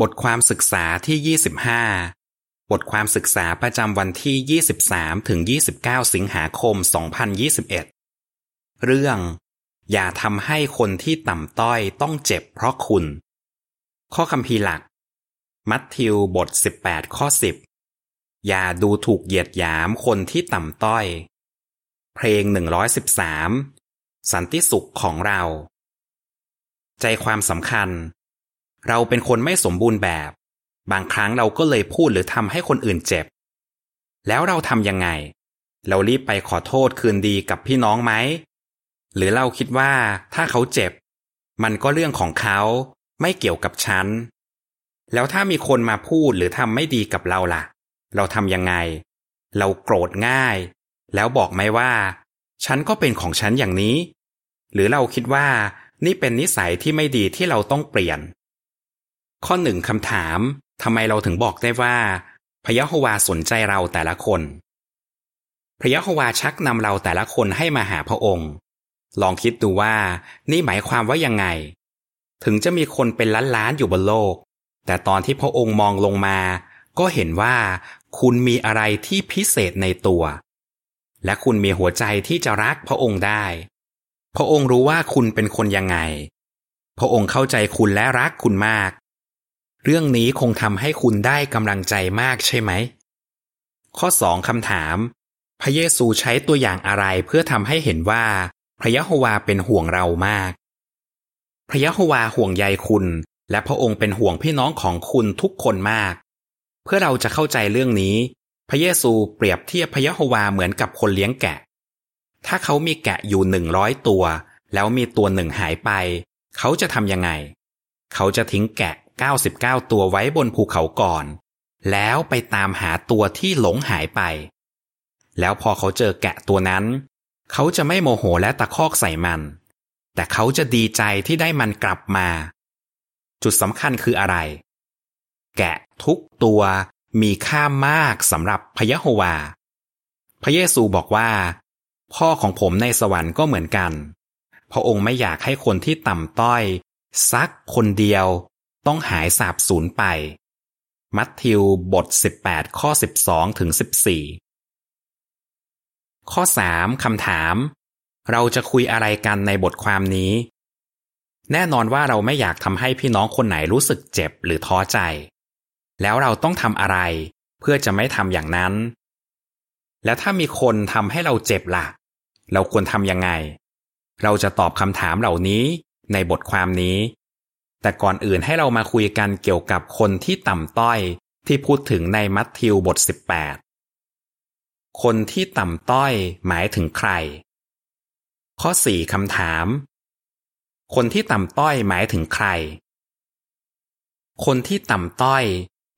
บทความศึกษาที่ 25 บทความศึกษาประจำวันที่ 23 ถึง 29 สิงหาคม 2021 เรื่อง อย่าทำให้คนที่ต่ำต้อยต้องเจ็บเพราะคุณ ข้อคำพีหลัก มัทธิวบท 18 ข้อ 10 อย่าดูถูกเหยียดหยามคนที่ต่ำต้อย เพลง 113 สันติสุขของเรา ใจความสำคัญ เราเป็นคนไม่สมบูรณ์แบบ บางครั้งเราก็เลยพูดหรือทำให้คนอื่นเจ็บ แล้วเราทำยังไง เรารีบไปขอโทษคืนดีกับพี่น้องไหม หรือเราคิดว่าถ้าเขาเจ็บ มันก็เรื่องของเขาไม่เกี่ยวกับฉัน แล้วถ้ามีคนมาพูดหรือทำไม่ดีกับเราล่ะ เราทำยังไง เราโกรธง่าย แล้วบอกไหมว่า ฉันก็เป็นของฉันอย่างนี้ หรือเราคิดว่านี่เป็นนิสัยที่ไม่ดีที่เราต้องเปลี่ยน ข้อหนึ่งคำถามทำไมเราถึงบอกได้ว่า พระยะโฮวาสนใจเราแต่ละคน พระยะโฮวาชักนำเราแต่ละคนให้มาหาพระองค์ ลองคิดดูว่านี่หมายความว่ายังไง ถึงจะมีคนเป็นล้านๆอยู่บนโลก แต่ตอนที่พระองค์มองลงมา ก็เห็นว่าคุณมีอะไรที่พิเศษในตัว และคุณมีหัวใจที่จะรักพระองค์ได้ พระองค์รู้ว่าคุณเป็นคนยังไง พระองค์เข้าใจคุณและรักคุณมาก เรื่องนี้คงทำให้คุณได้กำลังใจมากใช่ไหม ข้อสองคำถาม พระเยซูใช้ตัวอย่างอะไรเพื่อทำให้เห็นว่า พระยะโฮวาเป็นห่วงเรามาก พระยะโฮวาห่วงใยคุณ และพระองค์เป็นห่วงพี่น้องของคุณทุกคนมาก เพื่อเราจะเข้าใจเรื่องนี้ พระเยซูเปรียบเทียบพระยะโฮวาเหมือนกับคนเลี้ยงแกะ ถ้าเขามีแกะอยู่หนึ่งร้อยตัว แล้วมีตัวหนึ่งหายไป เขาจะทำยังไง เขาจะทิ้งแกะ 99 ตัวไว้บนภูเขาก่อน แล้วไปตามหาตัวที่หลงหายไป แล้วพอเขาเจอแกะตัวนั้น เขาจะไม่โมโหและตะคอกใส่มัน แต่เขาจะดีใจที่ได้มันกลับมา จุดสำคัญคืออะไร แกะทุกตัวมีค่ามากสำหรับพระยะโฮวา พระเยซูบอกว่า พ่อของผมในสวรรค์ก็เหมือนกัน พระองค์ไม่อยากให้คนที่ต่ำต้อย สักคนเดียว ต้องหายสาบสูญไป มัทธิวบท 18 ข้อ 12 ถึง 14 ข้อ 3 คำถาม เราจะคุยอะไรกันในบทความนี้ แน่นอนว่าเราไม่อยากทำให้พี่น้องคนไหนรู้สึกเจ็บหรือท้อใจ แล้วเราต้องทำอะไร เพื่อจะไม่ทำอย่างนั้น แล้วถ้ามีคนทำให้เราเจ็บละ่ะ เราควรทำยังไง เราจะตอบคำถามเหล่านี้ในบทความนี้ แต่ก่อนอื่นให้เรามาคุยกันเกี่ยวกับคนที่ต่ำต้อยที่พูดถึงในมัทธิวบท 18 คนที่ต่ำต้อยหมายถึงใคร ข้อ 4 คำถาม คนที่ต่ำต้อยหมายถึงใคร คนที่ต่ำต้อย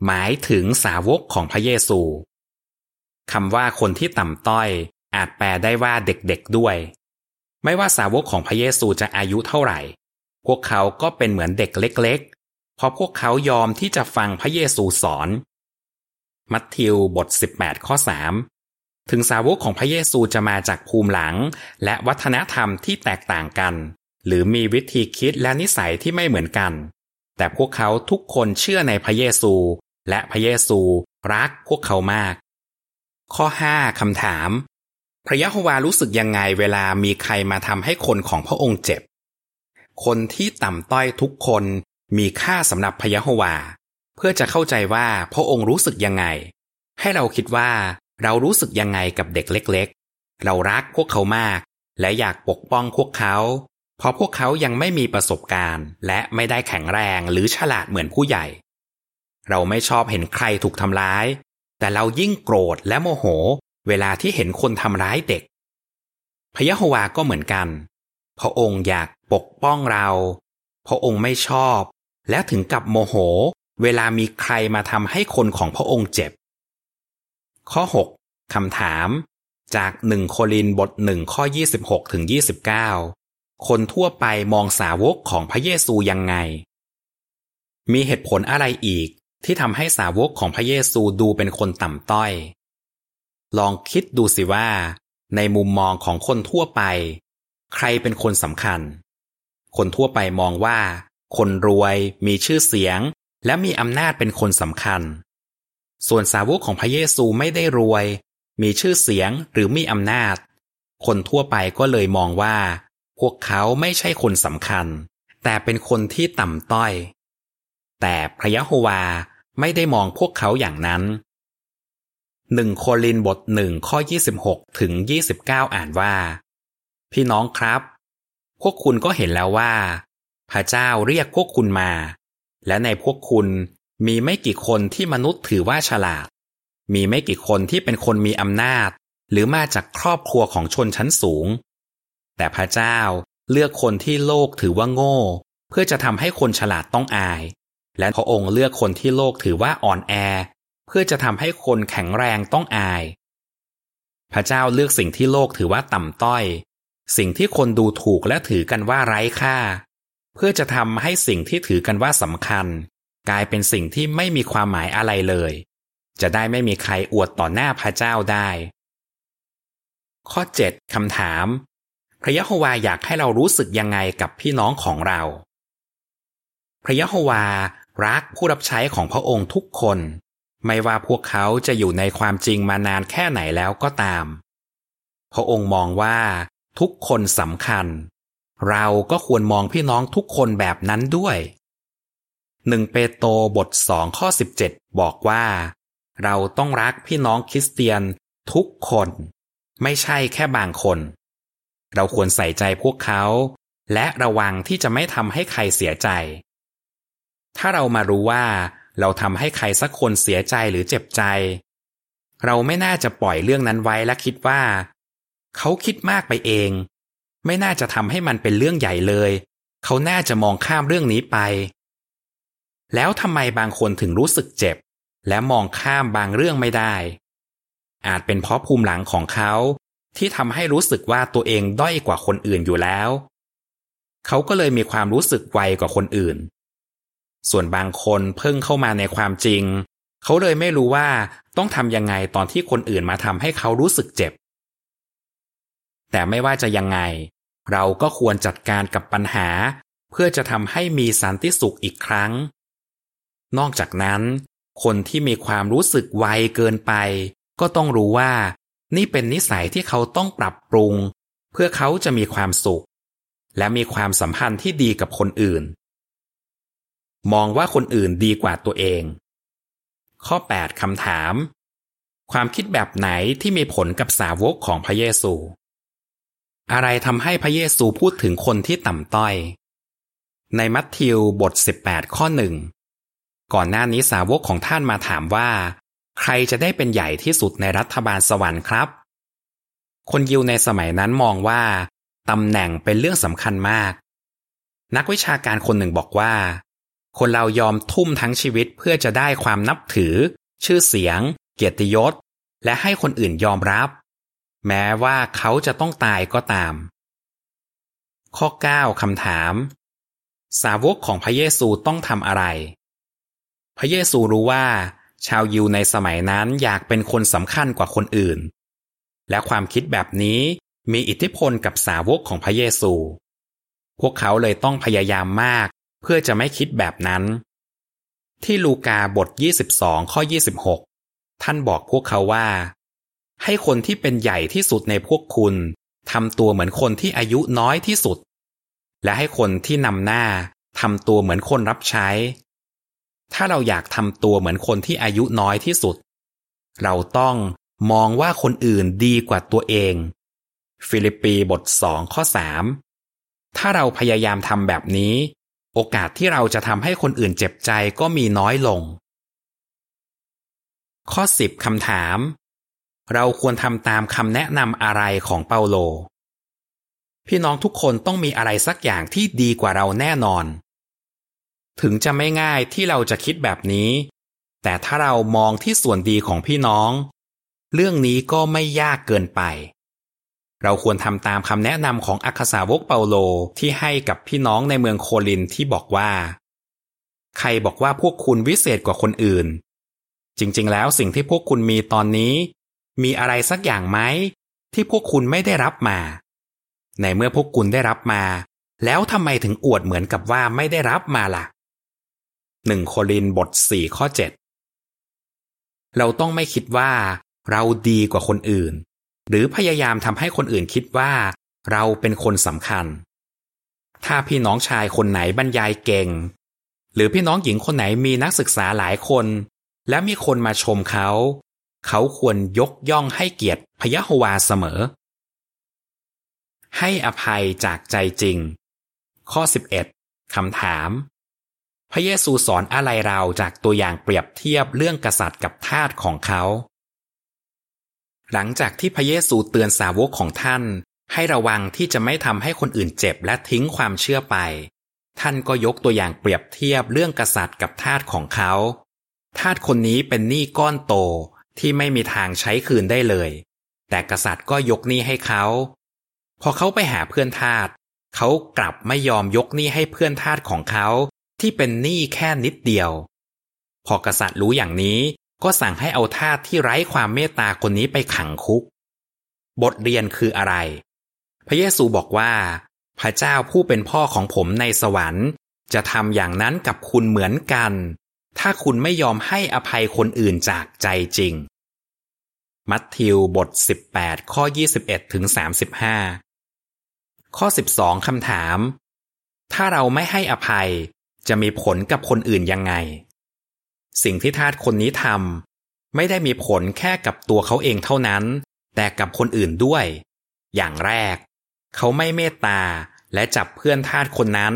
หมายถึงสาวกของพระเยซูคำว่าคนที่ต่ำต้อย อาจแปลได้ว่าเด็กๆด้วย ไม่ว่าสาวกของพระเยซูจะอายุเท่าไหร่ พวกเขาก็เป็นเหมือนเด็กเล็กๆ เพราะพวกเขายอมที่จะฟังพระเยซูสอน มัทธิวบท 18 ข้อ 3 ถึงสาวกของพระเยซูจะมาจากภูมิหลัง และวัฒนธรรมที่แตกต่างกัน หรือมีวิธีคิดและนิสัยที่ไม่เหมือนกัน แต่พวกเขาทุกคนเชื่อในพระเยซู และพระเยซูรักพวกเขามาก ข้อ 5 คำถาม พระยะโฮวารู้สึกยังไงเวลามีใครมาทำให้คนของพระองค์เจ็บ คนที่ต่ำต้อยทุกคนมีค่าสำหรับพยะโฮวา เพื่อจะเข้าใจว่าพระองค์รู้สึกยังไง ให้เราคิดว่าเรารู้สึกยังไงกับเด็กเล็ก ๆ เรารักพวกเขามาก และอยากปกป้องพวกเขา เพราะพวกเขายังไม่มีประสบการณ์ และไม่ได้แข็งแรงหรือฉลาดเหมือนผู้ใหญ่ เราไม่ชอบเห็นใครถูกทำร้าย แต่เรายิ่งโกรธและโมโห เวลาที่เห็นคนทำร้ายเด็กพยะโฮวาก็เหมือนกัน พระองค์อยากปกป้องเรา พระองค์ไม่ชอบ และถึงกับโมโห เวลามีใครมาทำให้คนของพระองค์เจ็บ ข้อ 6คำถามจากหนึ่งโคลินบทหนึ่งข้อ 26ถึง29 คนทั่วไปมองสาวกของพระเยซูยังไง มีเหตุผลอะไรอีกที่ทำให้สาวกของพระเยซูดูเป็นคนต่ำต้อย ลองคิดดูสิว่า ในมุมมองของคนทั่วไป ใครเป็นคนสำคัญ คนทั่วไปมองว่า คนรวยมีชื่อเสียง และมีอำนาจเป็นคนสำคัญ ส่วนสาวกของพระเยซูไม่ได้รวย มีชื่อเสียงหรือมีอำนาจ คนทั่วไปก็เลยมองว่า พวกเขาไม่ใช่คนสำคัญ แต่เป็นคนที่ต่ำต้อย แต่พระยะโฮวาไม่ได้มองพวกเขาอย่างนั้นหนึ่งโคลินบทหนึ่งข้อ 26 ถึง 29 อ่านว่า พี่น้องครับ พวกคุณก็เห็นแล้วว่า พระเจ้าเรียกพวกคุณมา และในพวกคุณมีไม่กี่คนที่มนุษย์ถือว่าฉลาด มีไม่กี่คนที่เป็นคนมีอำนาจ หรือมาจากครอบครัวของชนชั้นสูง แต่พระเจ้าเลือกคนที่โลกถือว่าโง่ เพื่อจะทำให้คนฉลาดต้องอาย และพระองค์เลือกคนที่โลกถือว่าอ่อนแอ เพื่อจะทำให้คนแข็งแรงต้องอาย พระเจ้าเลือกสิ่งที่โลกถือว่าต่ำต้อย สิ่งที่คนดูถูกและถือกันว่าไร้ค่า เพื่อจะทำให้สิ่งที่ถือกันว่าสำคัญ กลายเป็นสิ่งที่ไม่มีความหมายอะไรเลย จะได้ไม่มีใครอวดต่อหน้าพระเจ้าได้ ข้อ 7คำถาม พระยะโฮวาอยากให้เรารู้สึกยังไงกับพี่น้องของเรา พระยะโฮวารักผู้รับใช้ของพระองค์ทุกคน ไม่ว่าพวกเขาจะอยู่ในความจริงมานานแค่ไหนแล้วก็ตาม พระองค์มองว่า ทุกคนสำคัญ เราก็ควรมองพี่น้องทุกคนแบบนั้นด้วยหนึ่งเปโตรบทสองข้อ 17 บอกว่า เราต้องรักพี่น้องคริสเตียนทุกคน ไม่ใช่แค่บางคน เราควรใส่ใจพวกเขา และระวังที่จะไม่ทำให้ใครเสียใจ ถ้าเรามารู้ว่า เราทำให้ใครสักคนเสียใจหรือเจ็บใจ เราไม่น่าจะปล่อยเรื่องนั้นไว้และคิดว่า เขาคิดมากไปเอง ไม่น่าจะทำให้มันเป็นเรื่องใหญ่เลย เขาน่าจะมองข้ามเรื่องนี้ไป แล้วทำไมบางคนถึงรู้สึกเจ็บ และมองข้ามบางเรื่องไม่ได้ อาจเป็นเพราะภูมิหลังของเขาที่ทำให้รู้สึกว่าตัวเองด้อยกว่าคนอื่นอยู่แล้ว เขาก็เลยมีความรู้สึกไวกว่าคนอื่น ส่วนบางคนเพิ่งเข้ามาในความจริง เขาเลยไม่รู้ว่าต้องทำยังไงตอนที่คนอื่นมาทำให้เขารู้สึกเจ็บ แต่ไม่ว่าจะยังไง เราก็ควรจัดการกับปัญหา เพื่อจะทำให้มีสันติสุขอีกครั้ง นอกจากนั้น คนที่มีความรู้สึกไวเกินไป ก็ต้องรู้ว่า นี่เป็นนิสัยที่เขาต้องปรับปรุง เพื่อเขาจะมีความสุข และมีความสัมพันธ์ที่ดีกับคนอื่น มองว่าคนอื่นดีกว่าตัวเอง ข้อ 8คำถามความคิดแบบไหนที่มีผลกับสาวกของพระเยซู อะไรทำให้พระเยซูพูดถึงคนที่ต่ำต้อย ในมัทธิวบท 18 ข้อหนึ่งก่อนหน้านี้สาวกของท่านมาถามว่า ใครจะได้เป็นใหญ่ที่สุดในรัฐบาลสวรรค์ครับ คนยิวในสมัยนั้นมองว่าตำแหน่งเป็นเรื่องสำคัญมาก นักวิชาการคนหนึ่งบอกว่า คนเรายอมทุ่มทั้งชีวิตเพื่อจะได้ความนับถือ ชื่อเสียง เกียรติยศ และให้คนอื่นยอมรับ แม้ว่าเขาจะต้องตายก็ตาม ข้อ 9คำถาม สาวกของพระเยซูต้องทำอะไร พระเยซูรู้ว่า ชาวยิวในสมัยนั้นอยากเป็นคนสำคัญกว่าคนอื่น และความคิดแบบนี้มีอิทธิพลกับสาวกของพระเยซู พวกเขาเลยต้องพยายามมาก เพื่อจะไม่คิดแบบนั้น ที่ลูกาบท 22 ข้อ 26 ท่านบอกพวกเขาว่า ให้คนที่เป็นใหญ่ที่สุดในพวกคุณทำตัวเหมือนคนที่อายุน้อยที่สุด และให้คนที่นำหน้าทำตัวเหมือนคนรับใช้ ถ้าเราอยากทำตัวเหมือนคนที่อายุน้อยที่สุด เราต้องมองว่าคนอื่นดีกว่าตัวเอง ฟิลิปปีบทสองข้อสามถ้าเราพยายามทำแบบนี้ โอกาสที่เราจะทำให้คนอื่นเจ็บใจก็มีน้อยลง ข้อ 10คำถาม เราควรทำตามคำแนะนำอะไรของเปาโล พี่น้องทุกคนต้องมีอะไรสักอย่างที่ดีกว่าเราแน่นอน ถึงจะไม่ง่ายที่เราจะคิดแบบนี้ แต่ถ้าเรามองที่ส่วนดีของพี่น้อง เรื่องนี้ก็ไม่ยากเกินไป เราควรทำตามคำแนะนำของอักษาวกเปาโลที่ให้กับพี่น้องในเมืองโคลินที่บอกว่า ใครบอกว่าพวกคุณวิเศษกว่าคนอื่น จริงๆ แล้วสิ่งที่พวกคุณมีตอนนี้ มีอะไรสักอย่างไหมที่พวกคุณไม่ได้รับมา ในเมื่อพวกคุณได้รับมา แล้วทำไมถึงอวดเหมือนกับว่าไม่ได้รับมาล่ะหนึ่งโครินบทสี่ข้อเจ็ดเราต้องไม่คิดว่า เราดีกว่าคนอื่น หรือพยายามทำให้คนอื่นคิดว่า เราเป็นคนสำคัญ ถ้าพี่น้องชายคนไหนบรรยายเก่ง หรือพี่น้องหญิงคนไหนมีนักศึกษาหลายคน และมีคนมาชมเขา เขาควรยกย่องให้เกียรติพยะโฮวาเสมอ ให้อภัยจากใจจริง ข้อ 11 คำถาม พระเยซูสอนอะไรเราจากตัวอย่างเปรียบเทียบเรื่องกษัตริย์กับทาสของเขา หลังจากที่พระเยซูเตือนสาวกของท่าน ให้ระวังที่จะไม่ทำให้คนอื่นเจ็บและทิ้งความเชื่อไป ท่านก็ยกตัวอย่างเปรียบเทียบเรื่องกษัตริย์กับทาสของเขา ทาสคนนี้เป็นหนี้ก้อนโต ที่ไม่มีทางใช้คืนได้เลย แต่กษัตริย์ก็ยกหนี้ให้เขา พอเขาไปหาเพื่อนทาสเขากลับไม่ยอมยกหนี้ให้เพื่อนทาสของเขาที่เป็นหนี้แค่นิดเดียว พอกษัตริย์รู้อย่างนี้ก็สั่งให้เอาทาสที่ไร้ความเมตตาคนนี้ไปขังคุก บทเรียนคืออะไร พระเยซูบอกว่า พระเจ้าผู้เป็นพ่อของผมในสวรรค์ จะทำอย่างนั้นกับคุณเหมือนกัน ถ้าคุณไม่ยอมให้อภัยคนอื่นจากใจจริง มัทธิวบท 18 ข้อ 21ถึง35 ข้อ 12คำถาม ถ้าเราไม่ให้อภัยจะมีผลกับคนอื่นยังไง สิ่งที่ทาสคนนี้ทำไม่ได้มีผลแค่กับตัวเขาเองเท่านั้น แต่กับคนอื่นด้วย อย่างแรก เขาไม่เมตตาและจับเพื่อนทาสคนนั้น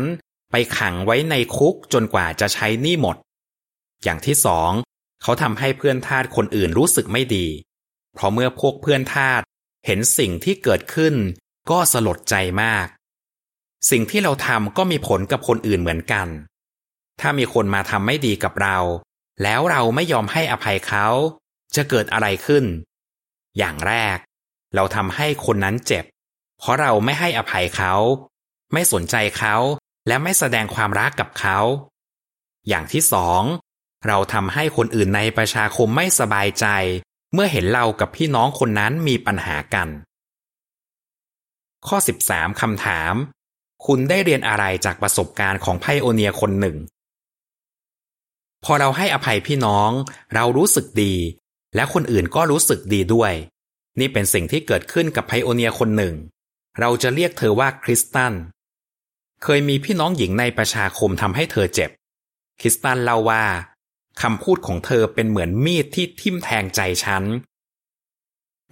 ไปขังไว้ในคุกจนกว่าจะใช้หนี้หมด อย่างที่สองเขาทำให้เพื่อนทาสคนอื่นรู้สึกไม่ดี เพราะเมื่อพวกเพื่อนทาสเห็นสิ่งที่เกิดขึ้น ก็สลดใจมาก สิ่งที่เราทำก็มีผลกับคนอื่นเหมือนกัน ถ้ามีคนมาทำไม่ดีกับเรา แล้วเราไม่ยอมให้อภัยเขา จะเกิดอะไรขึ้น อย่างแรก เราทำให้คนนั้นเจ็บ เพราะเราไม่ให้อภัยเขา ไม่สนใจเขาและไม่แสดงความรักกับเขา อย่างที่สอง เราทำให้คนอื่นในประชาคมไม่สบายใจ เมื่อเห็นเรากับพี่น้องคนนั้นมีปัญหากัน ข้อ 13คำถาม คุณได้เรียนอะไรจากประสบการณ์ของไพโอเนียคนหนึ่ง พอเราให้อภัยพี่น้อง เรารู้สึกดี และคนอื่นก็รู้สึกดีด้วย นี่เป็นสิ่งที่เกิดขึ้นกับไพโอเนียคนหนึ่ง เราจะเรียกเธอว่าคริสตันเคยมีพี่น้องหญิงในประชาคมทำให้เธอเจ็บ คริสตันเล่าว่า คำพูดของเธอเป็นเหมือนมีดที่ทิ่มแทงใจฉัน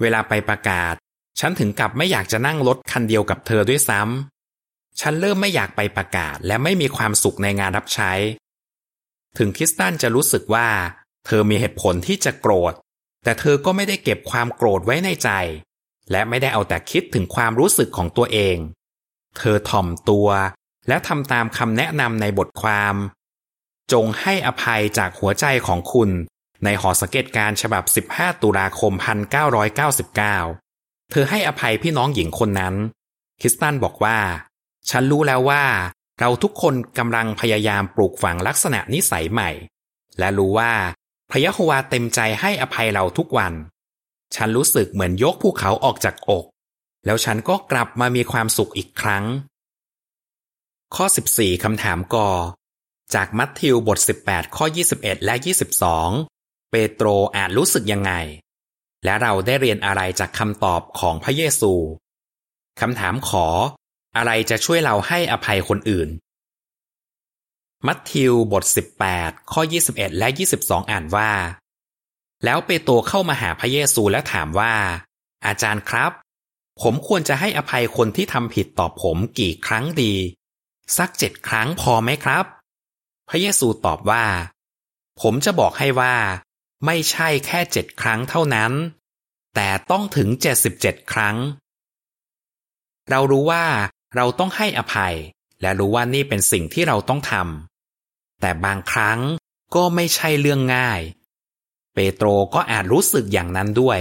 เวลาไปประกาศ ฉันถึงกับไม่อยากจะนั่งรถคันเดียวกับเธอด้วยซ้ำ ฉันเริ่มไม่อยากไปประกาศและไม่มีความสุขในงานรับใช้ ถึงคริสตันจะรู้สึกว่า เธอมีเหตุผลที่จะโกรธ แต่เธอก็ไม่ได้เก็บความโกรธไว้ในใจ และไม่ได้เอาแต่คิดถึงความรู้สึกของตัวเอง เธอถ่อมตัวและทำตามคำแนะนำในบทความ จงให้อภัยจากหัวใจของคุณ ในหอสังเกตการฉบับ 15 ตุลาคม 1999 เธอให้อภัยพี่น้องหญิงคนนั้นคริสตันบอกว่า ฉันรู้แล้วว่า เราทุกคนกำลังพยายามปลูกฝังลักษณะนิสัยใหม่ และรู้ว่าพระยะโฮวาเต็มใจให้อภัยเราทุกวัน ฉันรู้สึกเหมือนยกภูเขาออกจากอก แล้วฉันก็กลับมามีความสุขอีกครั้ง ข้อ 14 คำถามกอ จากมัทธิวบท 18 ข้อ 21 และ 22 เปโตรอาจรู้สึกยังไง และเราได้เรียนอะไรจากคำตอบของพระเยซูคำถามขอ อะไรจะช่วยเราให้อภัยคนอื่น มัทธิวบท 18 ข้อ 21 และ 22 อ่านว่า แล้วเปโตรเข้ามาหาพระเยซูและถามว่า อาจารย์ครับ ผมควรจะให้อภัยคนที่ทำผิดต่อผมกี่ครั้งดี สักเจ็ดครั้งพอไหมครับ พระเยซูตอบว่า ผมจะบอกให้ว่า ไม่ใช่แค่เจ็ดครั้งเท่านั้น แต่ต้องถึงเจ็ดสิบเจ็ดครั้ง เรารู้ว่าเราต้องให้อภัย และรู้ว่านี่เป็นสิ่งที่เราต้องทำแต่บางครั้งก็ไม่ใช่เรื่องง่าย เปโตรก็อาจรู้สึกอย่างนั้นด้วย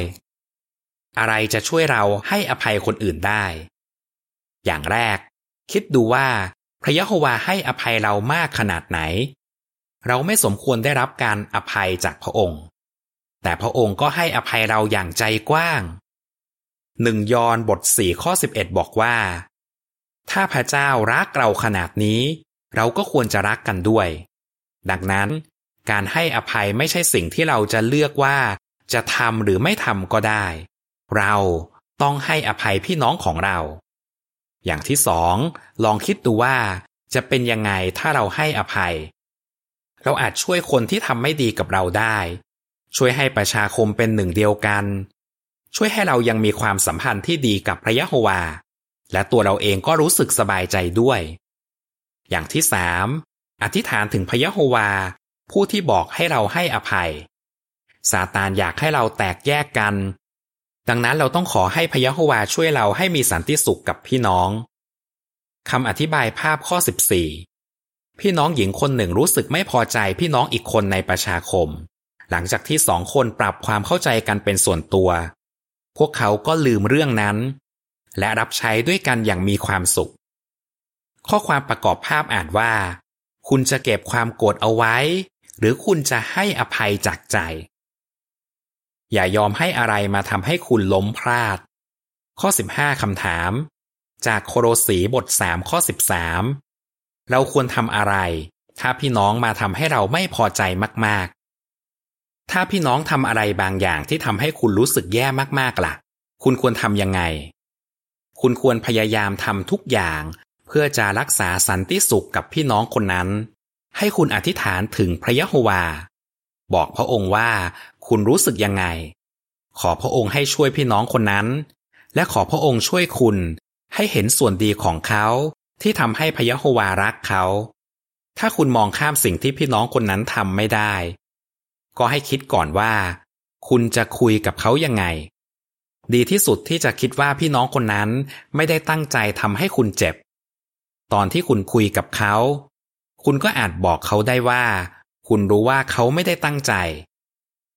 อะไรจะช่วยเราให้อภัยคนอื่นได้ อย่างแรก คิดดูว่า พระยะโฮวาให้อภัยเรามากขนาดไหน เราไม่สมควรได้รับการอภัยจากพระองค์ แต่พระองค์ก็ให้อภัยเราอย่างใจกว้างหนึ่งยอนบทสี่ข้อสิบเอ็ดบอกว่า ถ้าพระเจ้ารักเราขนาดนี้ เราก็ควรจะรักกันด้วย ดังนั้น การให้อภัยไม่ใช่สิ่งที่เราจะเลือกว่า จะทำหรือไม่ทำก็ได้ เราต้องให้อภัยพี่น้องของเรา อย่างที่สองลองคิดดูว่า จะเป็นยังไงถ้าเราให้อภัย เราอาจช่วยคนที่ทำไม่ดีกับเราได้ ช่วยให้ประชาคมเป็นหนึ่งเดียวกัน ช่วยให้เรายังมีความสัมพันธ์ที่ดีกับพระยะโฮวา และตัวเราเองก็รู้สึกสบายใจด้วย อย่างที่สามอธิษฐานถึงพระยะโฮวา ผู้ที่บอกให้เราให้อภัยซาตานอยากให้เราแตกแยกกัน ดังนั้นเราต้องขอให้พระยะโฮวาช่วยเราให้มีสันติสุขกับพี่น้องคำอธิบายภาพข้อ 14 พี่น้องหญิงคนหนึ่งรู้สึกไม่พอใจพี่น้องอีกคนในประชาคม หลังจากที่สองคนปรับความเข้าใจกันเป็นส่วนตัว พวกเขาก็ลืมเรื่องนั้น และรับใช้ด้วยกันอย่างมีความสุข ข้อความประกอบภาพอ่านว่า คุณจะเก็บความโกรธเอาไว้ หรือคุณจะให้อภัยจากใจ อย่ายอมให้อะไรมาทำให้คุณล้มพลาด ข้อ 15 คำถาม จากโคโรสีบท 3 ข้อ 13 เราควรทำอะไร ถ้าพี่น้องมาทำให้เราไม่พอใจมาก ๆ ถ้าพี่น้องทำอะไรบางอย่างที่ทำให้คุณรู้สึกแย่มากๆละ่ะ คุณควรทำยังไง คุณควรพยายามทำทุกอย่างเพื่อจะรักษาสันติสุขกับพี่น้องคนนั้น ให้คุณอธิษฐานถึงพระยะโฮวา บอกพระองค์ว่า คุณรู้สึกยังไง ขอพระองค์ให้ช่วยพี่น้องคนนั้น และขอพระองค์ช่วยคุณให้เห็นส่วนดีของเขาที่ทำให้พยะโฮวารักเขา ถ้าคุณมองข้ามสิ่งที่พี่น้องคนนั้นทำไม่ได้ ก็ให้คิดก่อนว่า คุณจะคุยกับเขายังไง ดีที่สุดที่จะคิดว่าพี่น้องคนนั้นไม่ได้ตั้งใจทำให้คุณเจ็บ ตอนที่คุณคุยกับเขา คุณก็อาจบอกเขาได้ว่า คุณรู้ว่าเขาไม่ได้ตั้งใจ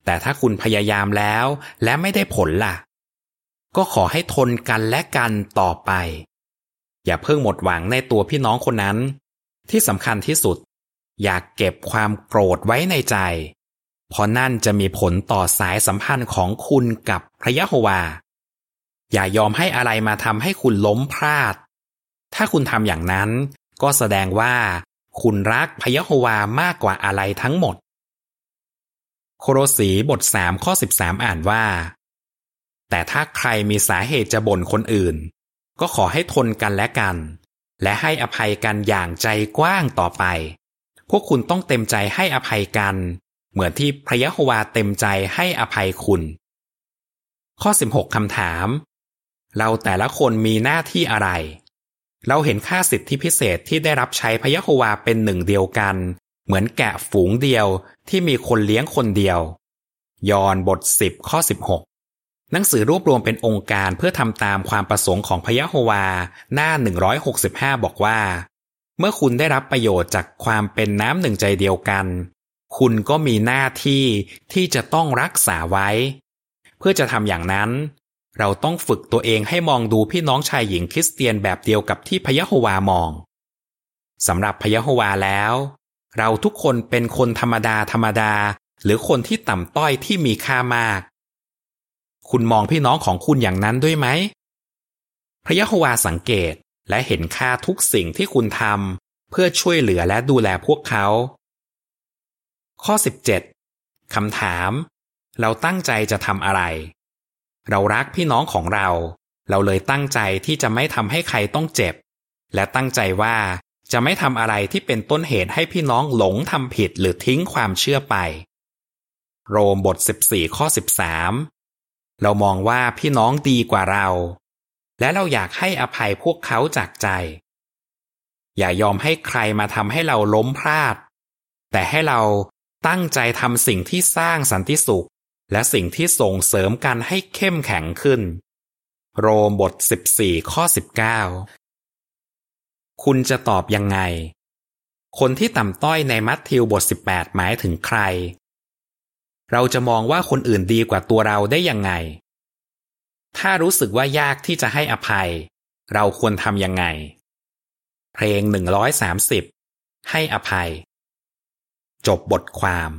แต่ถ้าคุณพยายามแล้ว และไม่ได้ผลล่ะ ก็ขอให้ทนกันและกันต่อไป อย่าเพิ่งหมดหวังในตัวพี่น้องคนนั้น ที่สำคัญที่สุด อยากเก็บความโกรธไว้ในใจ เพราะนั่นจะมีผลต่อสายสัมพันธ์ของคุณกับพระยะโฮวา อย่ายอมให้อะไรมาทำให้คุณล้มพลาด ถ้าคุณทำอย่างนั้น ก็แสดงว่าคุณรักพระยะโฮวามากกว่าอะไรทั้งหมด โคโรสีบทสามข้อสิบสามอ่านว่า แต่ถ้าใครมีสาเหตุจะบ่นคนอื่น ก็ขอให้ทนกันและกัน และให้อภัยกันอย่างใจกว้างต่อไป พวกคุณต้องเต็มใจให้อภัยกัน เหมือนที่พระยะโฮวาเต็มใจให้อภัยคุณ ข้อ 16คำถาม เราแต่ละคนมีหน้าที่อะไร เราเห็นค่าสิทธิพิเศษที่ได้รับใช้พระยะโฮวาเป็นหนึ่งเดียวกัน เหมือนแกะฝูงเดียวที่มีคนเลี้ยงคนเดียว ยอนบทสิบข้อสิบหกหนังสือรวบรวมเป็นองค์การเพื่อทำตามความประสงค์ของพระยะโฮวาหน้า 165 บอกว่า เมื่อคุณได้รับประโยชน์จากความเป็นน้ำหนึ่งใจเดียวกัน คุณก็มีหน้าที่ที่จะต้องรักษาไว้ เพื่อจะทำอย่างนั้น เราต้องฝึกตัวเองให้มองดูพี่น้องชายหญิงคริสเตียนแบบเดียวกับที่พระยะโฮวามองสำหรับพระยะโฮวาแล้ว เราทุกคนเป็นคนธรรมดาธรรมดา หรือคนที่ต่ำต้อยที่มีค่ามาก คุณมองพี่น้องของคุณอย่างนั้นด้วยไหม พระยะโฮวาสังเกตและเห็นค่าทุกสิ่งที่คุณทำเพื่อช่วยเหลือและดูแลพวกเขา ข้อ 17 คำถาม เราตั้งใจจะทำอะไร เรารักพี่น้องของเรา เราเลยตั้งใจที่จะไม่ทำให้ใครต้องเจ็บ และตั้งใจว่า จะไม่ทำอะไรที่เป็นต้นเหตุให้พี่น้องหลงทำผิดหรือทิ้งความเชื่อไป โรมบท 14 ข้อ 13 เรามองว่าพี่น้องดีกว่าเรา และเราอยากให้อภัยพวกเขาจากใจ อย่ายอมให้ใครมาทำให้เราล้มพลาด แต่ให้เราตั้งใจทำสิ่งที่สร้างสันติสุข และสิ่งที่ส่งเสริมกันให้เข้มแข็งขึ้น โรมบท 14 ข้อ 19 คุณจะตอบยังไง คนที่ต่ำต้อยในมัทธิวบท 18 หมายถึงใคร เราจะมองว่าคนอื่นดีกว่าตัวเราได้ยังไง ถ้ารู้สึกว่ายากที่จะให้อภัย เราควรทำยังไง เพลง 130 ให้อภัย จบบทความ